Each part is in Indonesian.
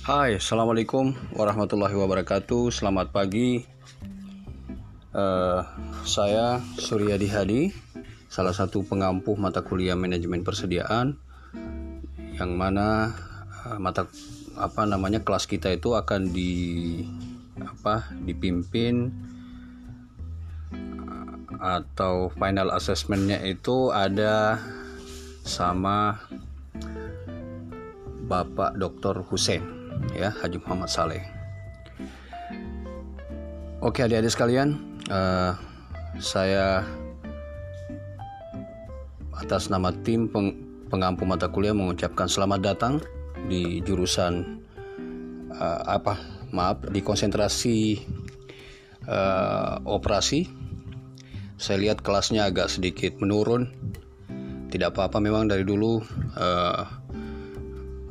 Hai, Assalamualaikum warahmatullahi wabarakatuh Selamat pagi uh, Saya Suryadi Hadi Salah satu pengampuh mata kuliah manajemen persediaan Yang mana uh, mata apa namanya kelas kita itu akan di apa dipimpin atau final assessmentnya itu ada sama Bapak Dr. Hussein ya Haji Muhammad Saleh. Oke adik-adik sekalian, uh, saya atas nama tim peng pengampu mata kuliah mengucapkan selamat datang di jurusan uh, apa maaf di konsentrasi uh, operasi. Saya lihat kelasnya agak sedikit menurun. Tidak apa-apa memang dari dulu uh,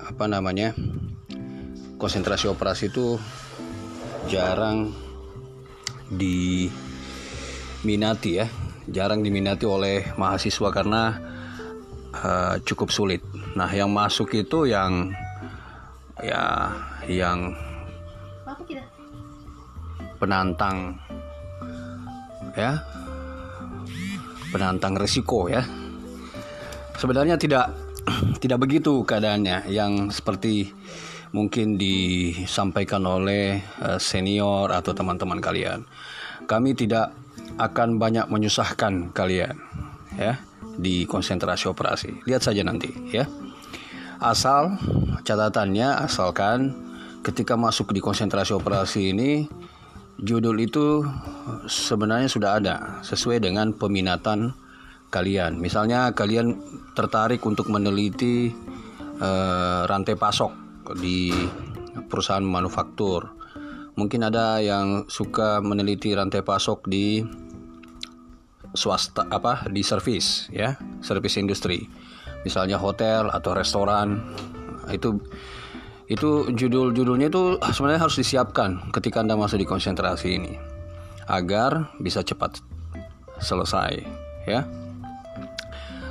apa namanya konsentrasi operasi itu jarang diminati ya. Jarang diminati oleh mahasiswa karena uh, cukup sulit. Nah yang masuk itu yang ya yang penantang ya. Penantang resiko ya. Sebenarnya tidak tidak begitu keadaannya. Yang seperti mungkin disampaikan oleh eh, senior atau teman-teman kalian. Kami tidak akan banyak menyusahkan kalian ya di konsentrasi operasi. Lihat saja nanti ya. Asal catatannya asalkan ketika masuk di konsentrasi operasi ini judul itu sebenarnya sudah ada sesuai dengan peminatan kalian. Misalnya kalian tertarik untuk meneliti uh, rantai pasok di perusahaan manufaktur. Mungkin ada yang suka meneliti rantai pasok di swasta apa di servis ya, servis industri. Misalnya hotel atau restoran. Itu itu judul-judulnya itu sebenarnya harus disiapkan ketika Anda masuk di konsentrasi ini agar bisa cepat selesai ya.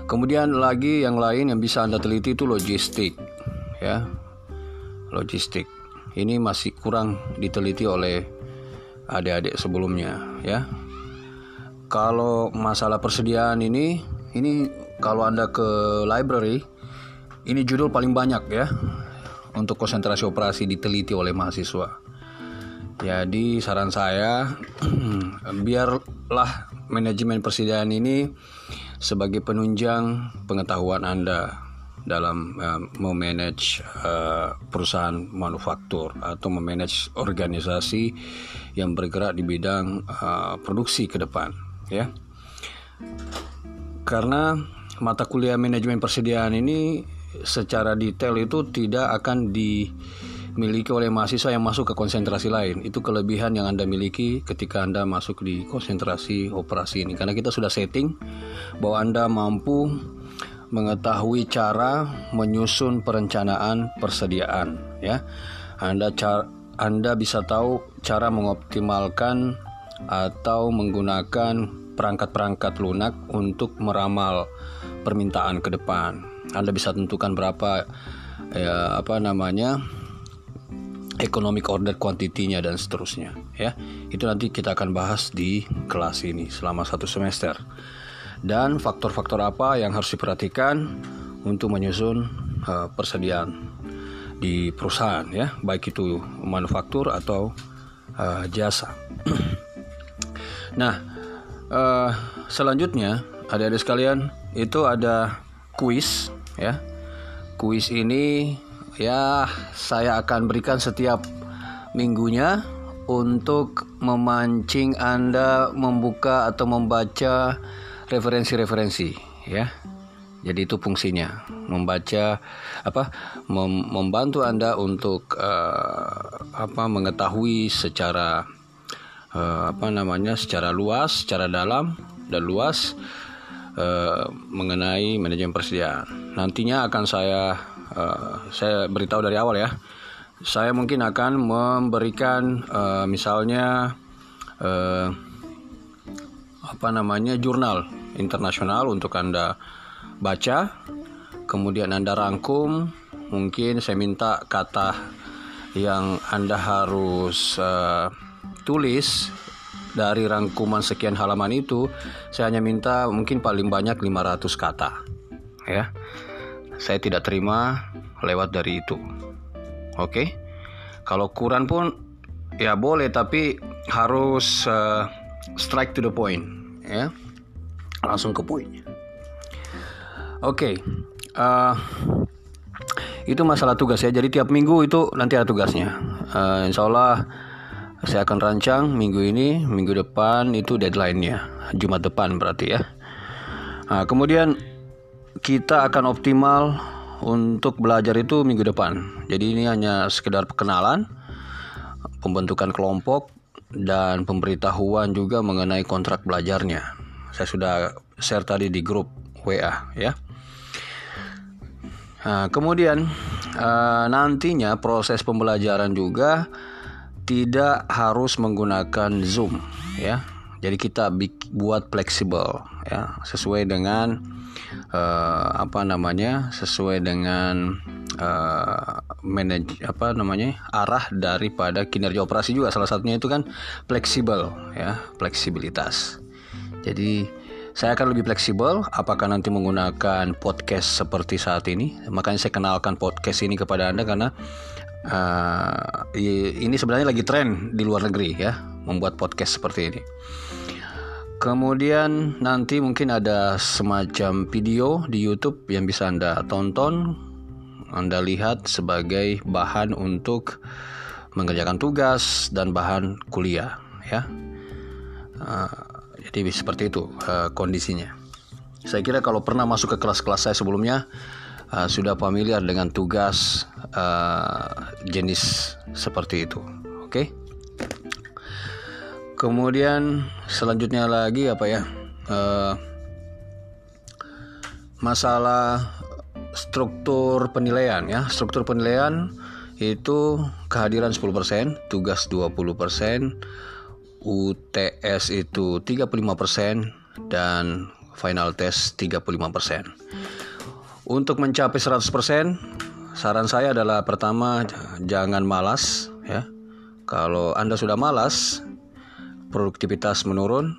Kemudian lagi yang lain yang bisa Anda teliti itu logistik ya. Logistik. Ini masih kurang diteliti oleh adik-adik sebelumnya ya. Kalau masalah persediaan ini ini kalau Anda ke library ini judul paling banyak ya untuk konsentrasi operasi diteliti oleh mahasiswa. Jadi saran saya biarlah manajemen persediaan ini sebagai penunjang pengetahuan Anda dalam uh, memanage uh, perusahaan manufaktur atau memanage organisasi yang bergerak di bidang uh, produksi ke depan ya karena mata kuliah manajemen persediaan ini secara detail itu tidak akan di dimiliki oleh mahasiswa yang masuk ke konsentrasi lain. Itu kelebihan yang Anda miliki ketika Anda masuk di konsentrasi operasi ini. Karena kita sudah setting bahwa Anda mampu mengetahui cara menyusun perencanaan persediaan ya. Anda cara Anda bisa tahu cara mengoptimalkan atau menggunakan perangkat-perangkat lunak untuk meramal permintaan ke depan. Anda bisa tentukan berapa ya apa namanya economic order quantity-nya dan seterusnya ya. Itu nanti kita akan bahas di kelas ini selama satu semester. Dan faktor-faktor apa yang harus diperhatikan untuk menyusun uh, persediaan di perusahaan ya, baik itu manufaktur atau uh, jasa. nah, uh, selanjutnya adik-adik sekalian itu ada kuis ya. Kuis ini ya saya akan berikan setiap minggunya untuk memancing Anda membuka atau membaca referensi-referensi ya. Jadi itu fungsinya membaca apa mem membantu Anda untuk uh, apa mengetahui secara uh, apa namanya secara luas, secara dalam dan luas uh, mengenai manajemen persediaan. Nantinya akan saya uh, saya beritahu dari awal ya. Saya mungkin akan memberikan uh, misalnya uh, apa namanya jurnal internasional untuk anda baca, kemudian anda rangkum. Mungkin saya minta kata yang Anda harus uh, tulis dari rangkuman sekian halaman itu saya hanya minta mungkin paling banyak 500 kata ya. Saya tidak terima lewat dari itu. Oke? Kalau kurang pun ya boleh tapi harus uh, strike to the point ya. Langsung ke poin oke okay. uh, itu masalah tugas ya. Jadi tiap minggu itu nanti ada tugasnya. Uh, insya Allah saya akan rancang minggu ini minggu depan itu deadline-nya. Jumat depan berarti ya. Nah, kemudian kita akan optimal untuk belajar itu minggu depan. Jadi ini hanya sekedar perkenalan pembentukan kelompok dan pemberitahuan juga mengenai kontrak belajarnya. Saya sudah share tadi di grup WA ya. Nah, kemudian uh, nantinya proses pembelajaran juga tidak harus menggunakan Zoom ya. Jadi kita buat fleksibel ya sesuai dengan uh, apa namanya sesuai dengan uh, manage apa namanya arah daripada kinerja operasi juga. Salah satunya itu kan fleksibel ya fleksibilitas. Jadi saya akan lebih fleksibel apakah nanti menggunakan podcast seperti saat ini. Makanya saya kenalkan podcast ini kepada anda karena uh, ini sebenarnya lagi tren di luar negeri ya membuat podcast seperti ini. Kemudian nanti mungkin ada semacam video di YouTube yang bisa Anda tonton, Anda lihat sebagai bahan untuk mengerjakan tugas dan bahan kuliah, ya. Uh, jadi seperti itu uh, kondisinya. Saya kira kalau pernah masuk ke kelas-kelas saya sebelumnya uh, sudah familiar dengan tugas uh, jenis seperti itu, oke? Okay? kemudian selanjutnya lagi apa ya uh, masalah struktur penilaian ya struktur penilaian itu kehadiran 10% tugas 20% UTS itu 35% dan final test 35% untuk mencapai 100% saran saya adalah pertama jangan malas ya kalau Anda sudah malas produktivitas menurun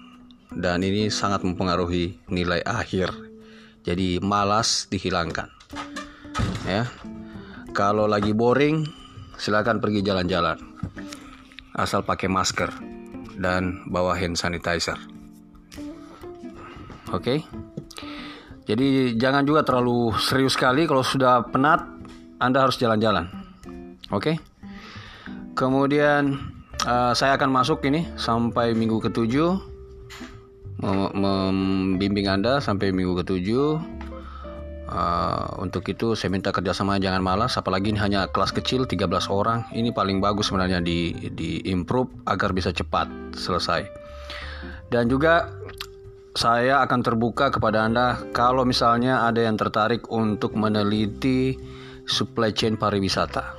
dan ini sangat mempengaruhi nilai akhir. Jadi malas dihilangkan. Ya. Kalau lagi boring, silakan pergi jalan-jalan. Asal pakai masker dan bawa hand sanitizer. Oke. Jadi jangan juga terlalu serius sekali kalau sudah penat Anda harus jalan-jalan. Oke. Kemudian uh, saya akan masuk ini sampai minggu ketujuh mem membimbing anda sampai minggu ketujuh uh, untuk itu saya minta kerjasama jangan malas. Apalagi ini hanya kelas kecil 13 orang. Ini paling bagus sebenarnya di di improve agar bisa cepat selesai. Dan juga saya akan terbuka kepada anda kalau misalnya ada yang tertarik untuk meneliti supply chain pariwisata.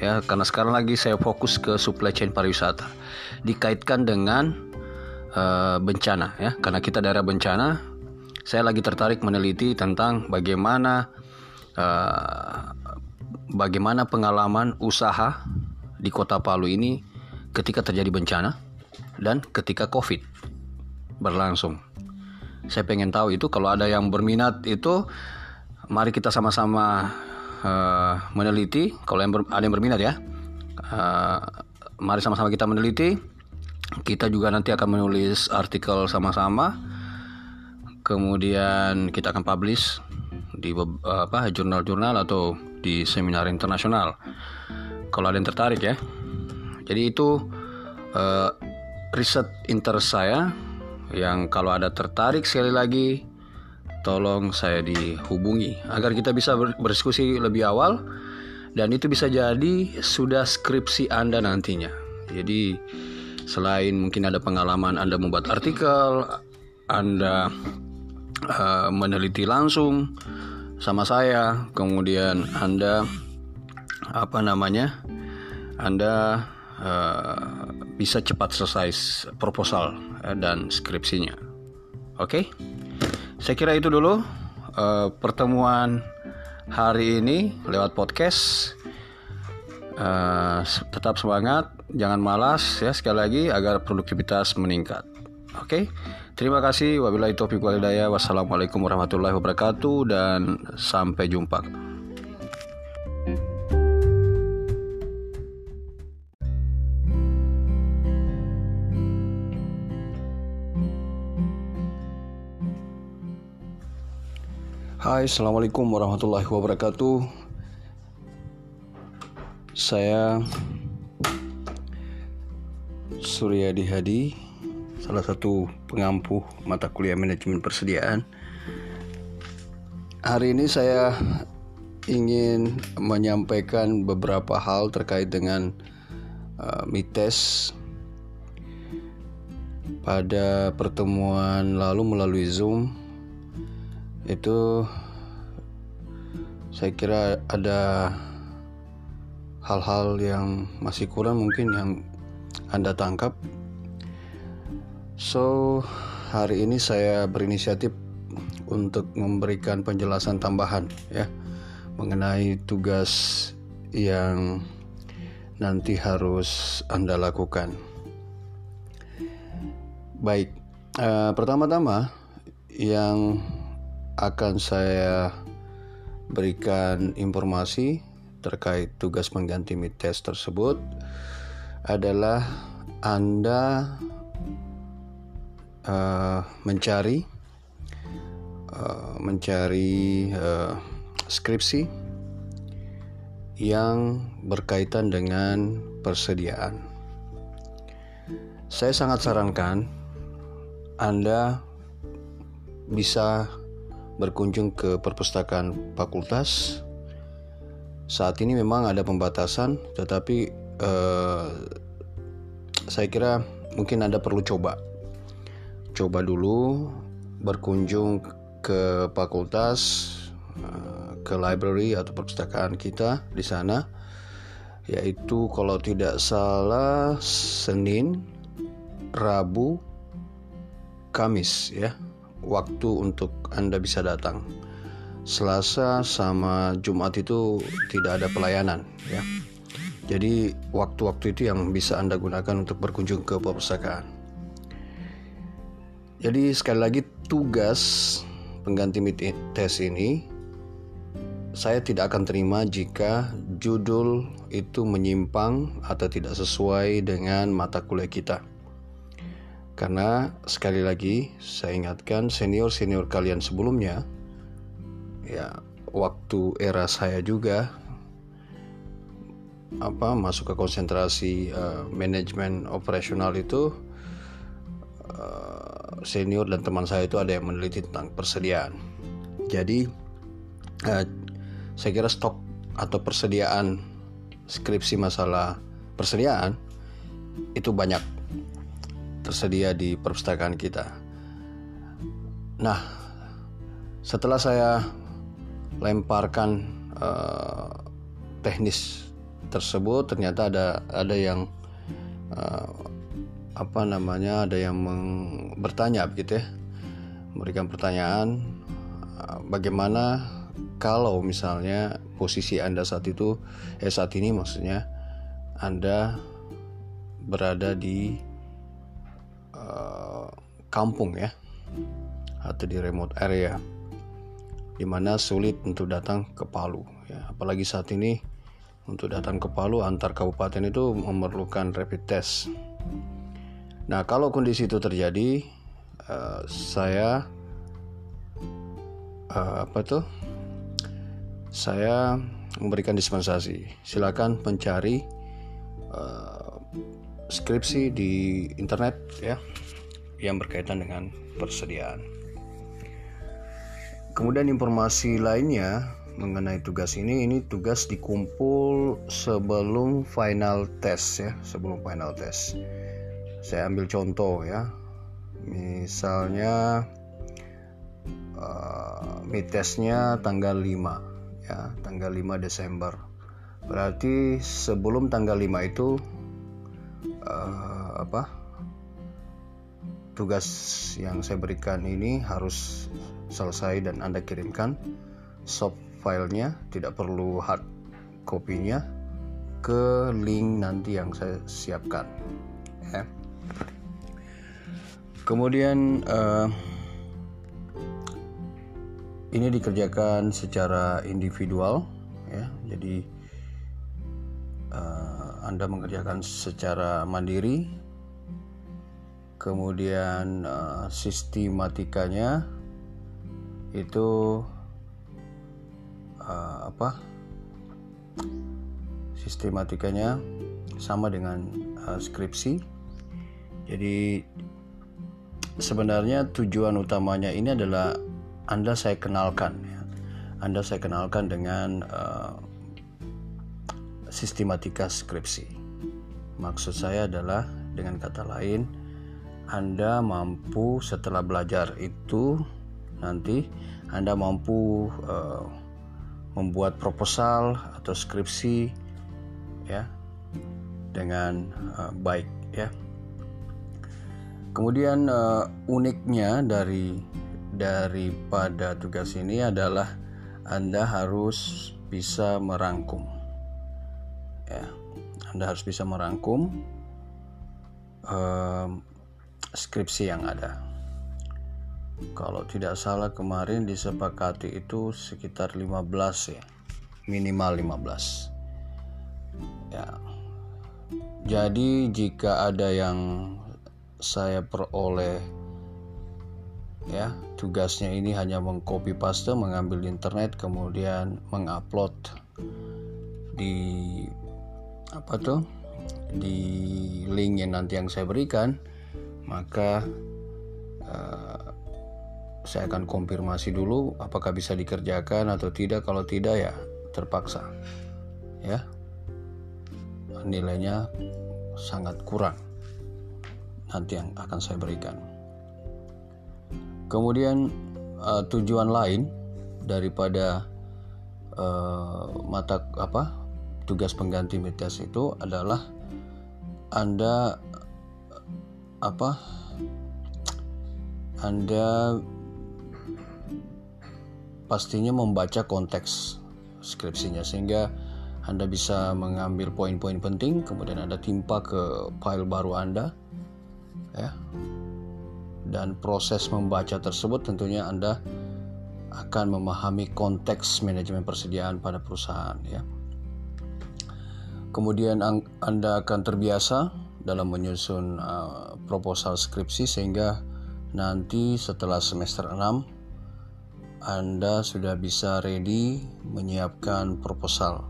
Ya karena sekarang lagi saya fokus ke supply chain pariwisata. Dikaitkan dengan uh, bencana ya. Karena kita daerah bencana saya lagi tertarik meneliti tentang bagaimana uh, bagaimana pengalaman usaha di kota Palu ini ketika terjadi bencana dan ketika COVID berlangsung. Saya pengen tahu itu kalau ada yang berminat itu mari kita sama-sama uh, meneliti. Kalau yang ber, ada yang berminat ya uh, mari sama-sama kita meneliti. Kita juga nanti akan menulis artikel sama-sama kemudian kita akan publish di apa jurnal-jurnal atau di seminar internasional kalau ada yang tertarik ya jadi itu uh, riset interest saya yang kalau ada tertarik sekali lagi tolong saya dihubungi agar kita bisa berdiskusi lebih awal dan itu bisa jadi sudah skripsi Anda nantinya. Jadi selain mungkin ada pengalaman Anda membuat artikel, Anda uh, meneliti langsung sama saya, kemudian Anda apa namanya? Anda uh, bisa cepat selesai proposal uh, dan skripsinya. Oke? Okay? Saya kira itu dulu uh, pertemuan hari ini lewat podcast. uh, tetap semangat jangan malas ya sekali lagi agar produktivitas meningkat oke okay? Terima kasih. Wabillahi taufiq walhidayah wassalamualaikum warahmatullahi wabarakatuh dan sampai jumpa. Hai, Assalamualaikum warahmatullahi wabarakatuh. Saya Suryadi Hadi Salah satu pengampu mata kuliah manajemen persediaan Hari ini saya ingin menyampaikan beberapa hal terkait dengan uh, mites pada pertemuan lalu melalui Zoom itu saya kira ada hal-hal yang masih kurang mungkin yang Anda tangkap. So, hari ini saya berinisiatif untuk memberikan penjelasan tambahan ya mengenai tugas yang nanti harus Anda lakukan. Baik, uh, pertama-tama yang akan saya berikan informasi terkait tugas pengganti mid test tersebut adalah Anda uh, mencari uh, mencari uh, skripsi yang berkaitan dengan persediaan. Saya sangat sarankan Anda bisa berkunjung ke perpustakaan fakultas. Saat ini memang ada pembatasan, tetapi eh, saya kira mungkin Anda perlu coba. Coba dulu berkunjung ke fakultas, eh, ke library atau perpustakaan kita di sana, yaitu kalau tidak salah Senin, Rabu, Kamis ya waktu untuk Anda bisa datang. Selasa sama Jumat itu tidak ada pelayanan ya. Jadi waktu-waktu itu yang bisa Anda gunakan untuk berkunjung ke perpustakaan. Jadi sekali lagi tugas pengganti mid test ini saya tidak akan terima jika judul itu menyimpang atau tidak sesuai dengan mata kuliah kita. Karena sekali lagi saya ingatkan senior-senior kalian sebelumnya ya waktu era saya juga apa masuk ke konsentrasi uh, manajemen operasional itu uh, senior dan teman saya itu ada yang meneliti tentang persediaan. Jadi uh, saya kira stok atau persediaan skripsi masalah persediaan itu banyak tersedia di perpustakaan kita. Nah, setelah saya lemparkan uh, teknis tersebut, ternyata ada ada yang uh, apa namanya ada yang meng, bertanya begitu ya, memberikan pertanyaan uh, bagaimana kalau misalnya posisi anda saat itu eh saat ini maksudnya anda berada di Eh, kampung ya atau di remote area di mana sulit untuk datang ke Palu ya. Apalagi saat ini untuk datang ke Palu antar kabupaten itu memerlukan rapid test nah kalau kondisi itu terjadi uh, saya uh, apa tuh saya memberikan dispensasi silakan mencari uh, skripsi di internet ya yang berkaitan dengan persediaan. Kemudian informasi lainnya mengenai tugas ini ini tugas dikumpul sebelum final test ya, sebelum final test. Saya ambil contoh ya. Misalnya uh, mid testnya tanggal 5 ya, tanggal 5 Desember. Berarti sebelum tanggal 5 itu uh, apa tugas yang saya berikan ini harus selesai dan anda kirimkan soft filenya tidak perlu hard kopinya ke link nanti yang saya siapkan ya kemudian uh, ini dikerjakan secara individual ya. Jadi uh, anda mengerjakan secara mandiri kemudian uh, sistematikanya itu uh, apa? Sistematikanya sama dengan uh, skripsi. Jadi sebenarnya tujuan utamanya ini adalah anda saya kenalkan ya. anda saya kenalkan dengan uh, sistematika skripsi maksud saya adalah dengan kata lain anda mampu setelah belajar itu nanti Anda mampu uh, membuat proposal atau skripsi ya dengan uh, baik ya. Kemudian uh, uniknya dari daripada tugas ini adalah Anda harus bisa merangkum. Ya, Anda harus bisa merangkum uh, skripsi yang ada kalau tidak salah kemarin disepakati itu sekitar 15 ya minimal 15 ya jadi jika ada yang saya peroleh ya tugasnya ini hanya mengcopy paste mengambil internet kemudian mengupload di apa tuh di link yang nanti yang saya berikan maka uh, saya akan konfirmasi dulu apakah bisa dikerjakan atau tidak. Kalau tidak ya terpaksa ya. Nilainya sangat kurang nanti yang akan saya berikan. Kemudian uh, tujuan lain daripada uh, mata apa tugas pengganti mitas itu adalah anda apa anda pastinya membaca konteks skripsinya sehingga Anda bisa mengambil poin-poin penting kemudian Anda timpa ke file baru Anda ya. Dan proses membaca tersebut tentunya Anda akan memahami konteks manajemen persediaan pada perusahaan ya. Kemudian Anda akan terbiasa dalam menyusun uh, proposal skripsi sehingga nanti setelah semester 6 anda sudah bisa ready menyiapkan proposal.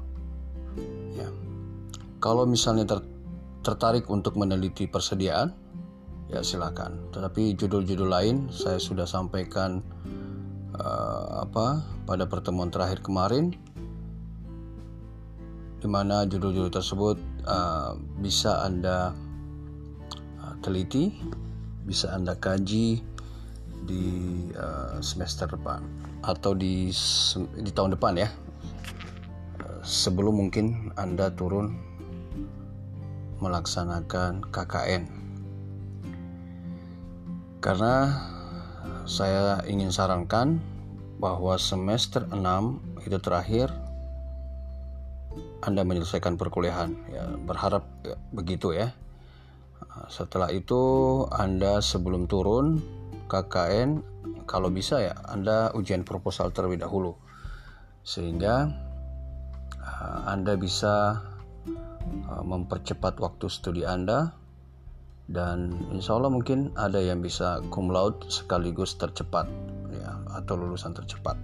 Ya. Kalau misalnya ter tertarik untuk meneliti persediaan, ya silakan. Tetapi judul-judul lain saya sudah sampaikan uh, apa pada pertemuan terakhir kemarin, di mana judul-judul tersebut uh, bisa anda uh, teliti, bisa anda kaji di uh, semester depan atau di di tahun depan ya sebelum mungkin anda turun melaksanakan KKN karena saya ingin sarankan bahwa semester 6 itu terakhir anda menyelesaikan perkuliahan. Ya berharap ya, begitu ya. Setelah itu Anda sebelum turun KKN kalau bisa ya Anda ujian proposal terlebih dahulu. Sehingga uh, Anda bisa uh, mempercepat waktu studi Anda dan insya Allah mungkin ada yang bisa cum laude sekaligus tercepat ya atau lulusan tercepat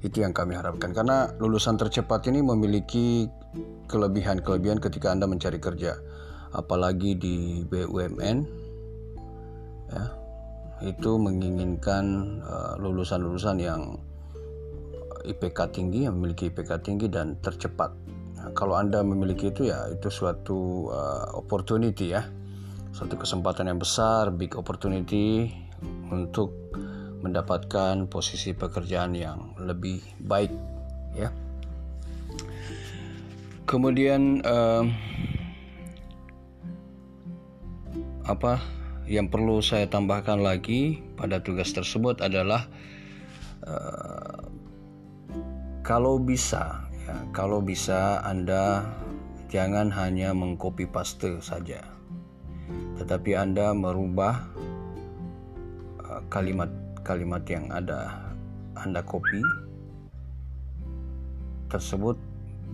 itu yang kami harapkan karena lulusan tercepat ini memiliki kelebihan-kelebihan ketika Anda mencari kerja apalagi di BUMN ya itu menginginkan uh, lulusan-lulusan yang IPK tinggi, yang memiliki IPK tinggi dan tercepat. Nah, kalau Anda memiliki itu ya itu suatu uh, opportunity ya. Suatu kesempatan yang besar, big opportunity untuk mendapatkan posisi pekerjaan yang lebih baik ya. Kemudian uh, apa yang perlu saya tambahkan lagi pada tugas tersebut adalah uh, kalau bisa ya, kalau bisa Anda jangan hanya mengcopy paste saja, tetapi Anda merubah uh, kalimat-kalimat yang ada Anda copy tersebut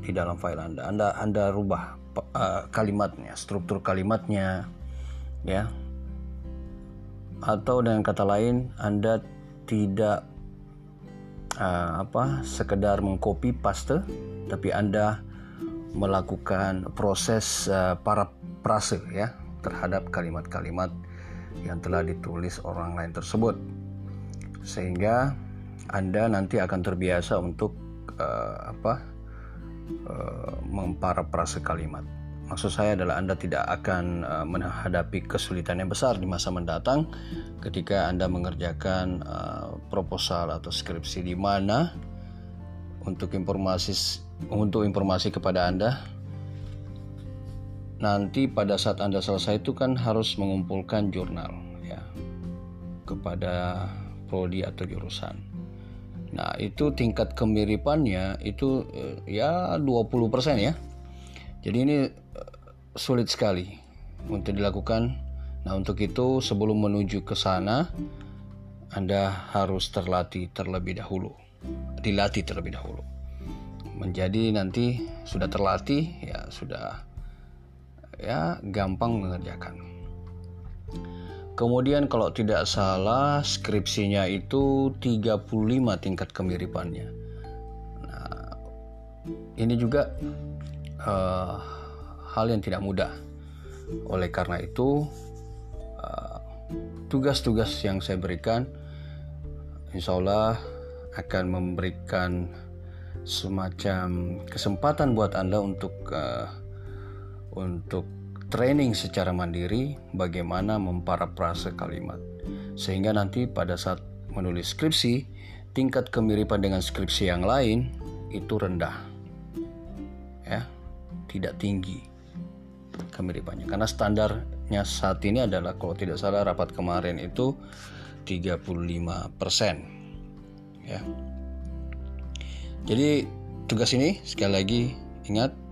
di dalam file Anda. Anda Anda rubah uh, kalimatnya, struktur kalimatnya ya. Atau dengan kata lain Anda tidak uh, apa sekedar mengcopy paste tapi Anda melakukan proses uh, para prase ya terhadap kalimat-kalimat yang telah ditulis orang lain tersebut sehingga anda nanti akan terbiasa untuk uh, apa uh, memparafrase kalimat maksud saya adalah Anda tidak akan uh, menghadapi kesulitan yang besar di masa mendatang ketika Anda mengerjakan uh, proposal atau skripsi di mana untuk informasi untuk informasi kepada Anda. Nanti pada saat Anda selesai itu kan harus mengumpulkan jurnal ya kepada prodi atau jurusan. Nah, itu tingkat kemiripannya itu eh, ya 20% ya. Jadi ini eh, sulit sekali untuk dilakukan. Nah, untuk itu sebelum menuju ke sana Anda harus terlatih terlebih dahulu. Dilatih terlebih dahulu menjadi nanti sudah terlatih ya sudah ya gampang mengerjakan. Kemudian kalau tidak salah skripsinya itu 35 tingkat kemiripannya. Nah, ini juga uh, hal yang tidak mudah. Oleh karena itu eh, tugas-tugas uh, yang saya berikan insya Allah akan memberikan semacam kesempatan buat Anda untuk uh, untuk training secara mandiri bagaimana memparafrase kalimat. Sehingga nanti pada saat menulis skripsi tingkat kemiripan dengan skripsi yang lain itu rendah. Ya tidak tinggi kemiripannya. Karena standarnya saat ini adalah kalau tidak salah rapat kemarin itu 35% ya. Jadi tugas ini sekali lagi ingat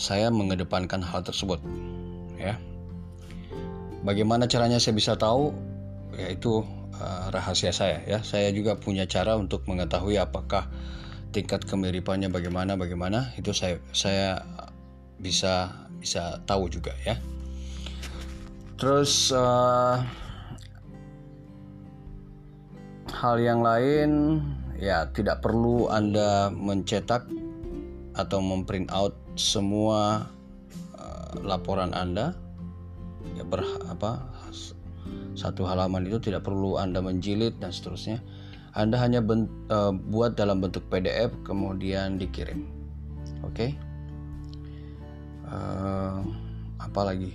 saya mengedepankan hal tersebut ya. Bagaimana caranya saya bisa tahu yaitu uh, rahasia saya ya. Saya juga punya cara untuk mengetahui apakah tingkat kemiripannya bagaimana bagaimana itu saya saya bisa bisa tahu juga ya. Terus uh, hal yang lain ya tidak perlu Anda mencetak atau memprint out semua uh, laporan Anda ya ber apa satu halaman itu tidak perlu Anda menjilid dan seterusnya. Anda hanya bent, uh, buat dalam bentuk PDF kemudian dikirim. Oke. Okay? Uh, eh, apa lagi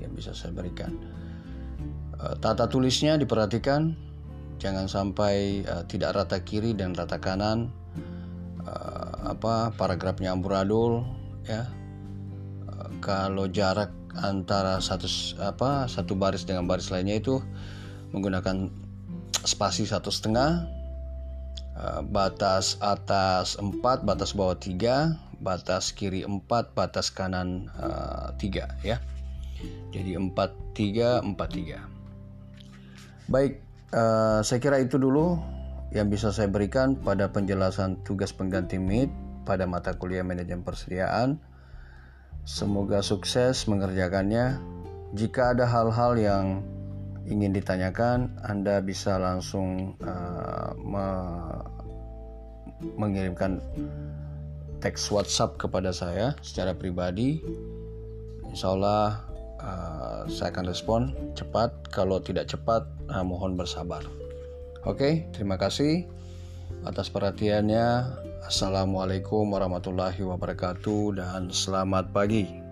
yang bisa saya berikan? Uh, tata tulisnya diperhatikan jangan sampai uh, tidak rata kiri dan rata kanan uh, apa paragrafnya amburadul ya. Uh, kalau jarak antara satu apa satu baris dengan baris lainnya itu menggunakan spasi satu setengah uh, batas atas 4 batas bawah 3 batas kiri 4 batas kanan uh, 3 ya. Jadi 4 3 4 3 baik saya kira itu dulu yang bisa saya berikan pada penjelasan tugas pengganti MIT pada mata kuliah manajemen persediaan. Semoga sukses mengerjakannya. Jika ada hal-hal yang ingin ditanyakan, Anda bisa langsung uh, me mengirimkan teks WhatsApp kepada saya secara pribadi. Insya Allah uh, saya akan respon cepat. Kalau tidak cepat, uh, mohon bersabar. Oke, terima kasih atas perhatiannya. Assalamualaikum warahmatullahi wabarakatuh dan selamat pagi.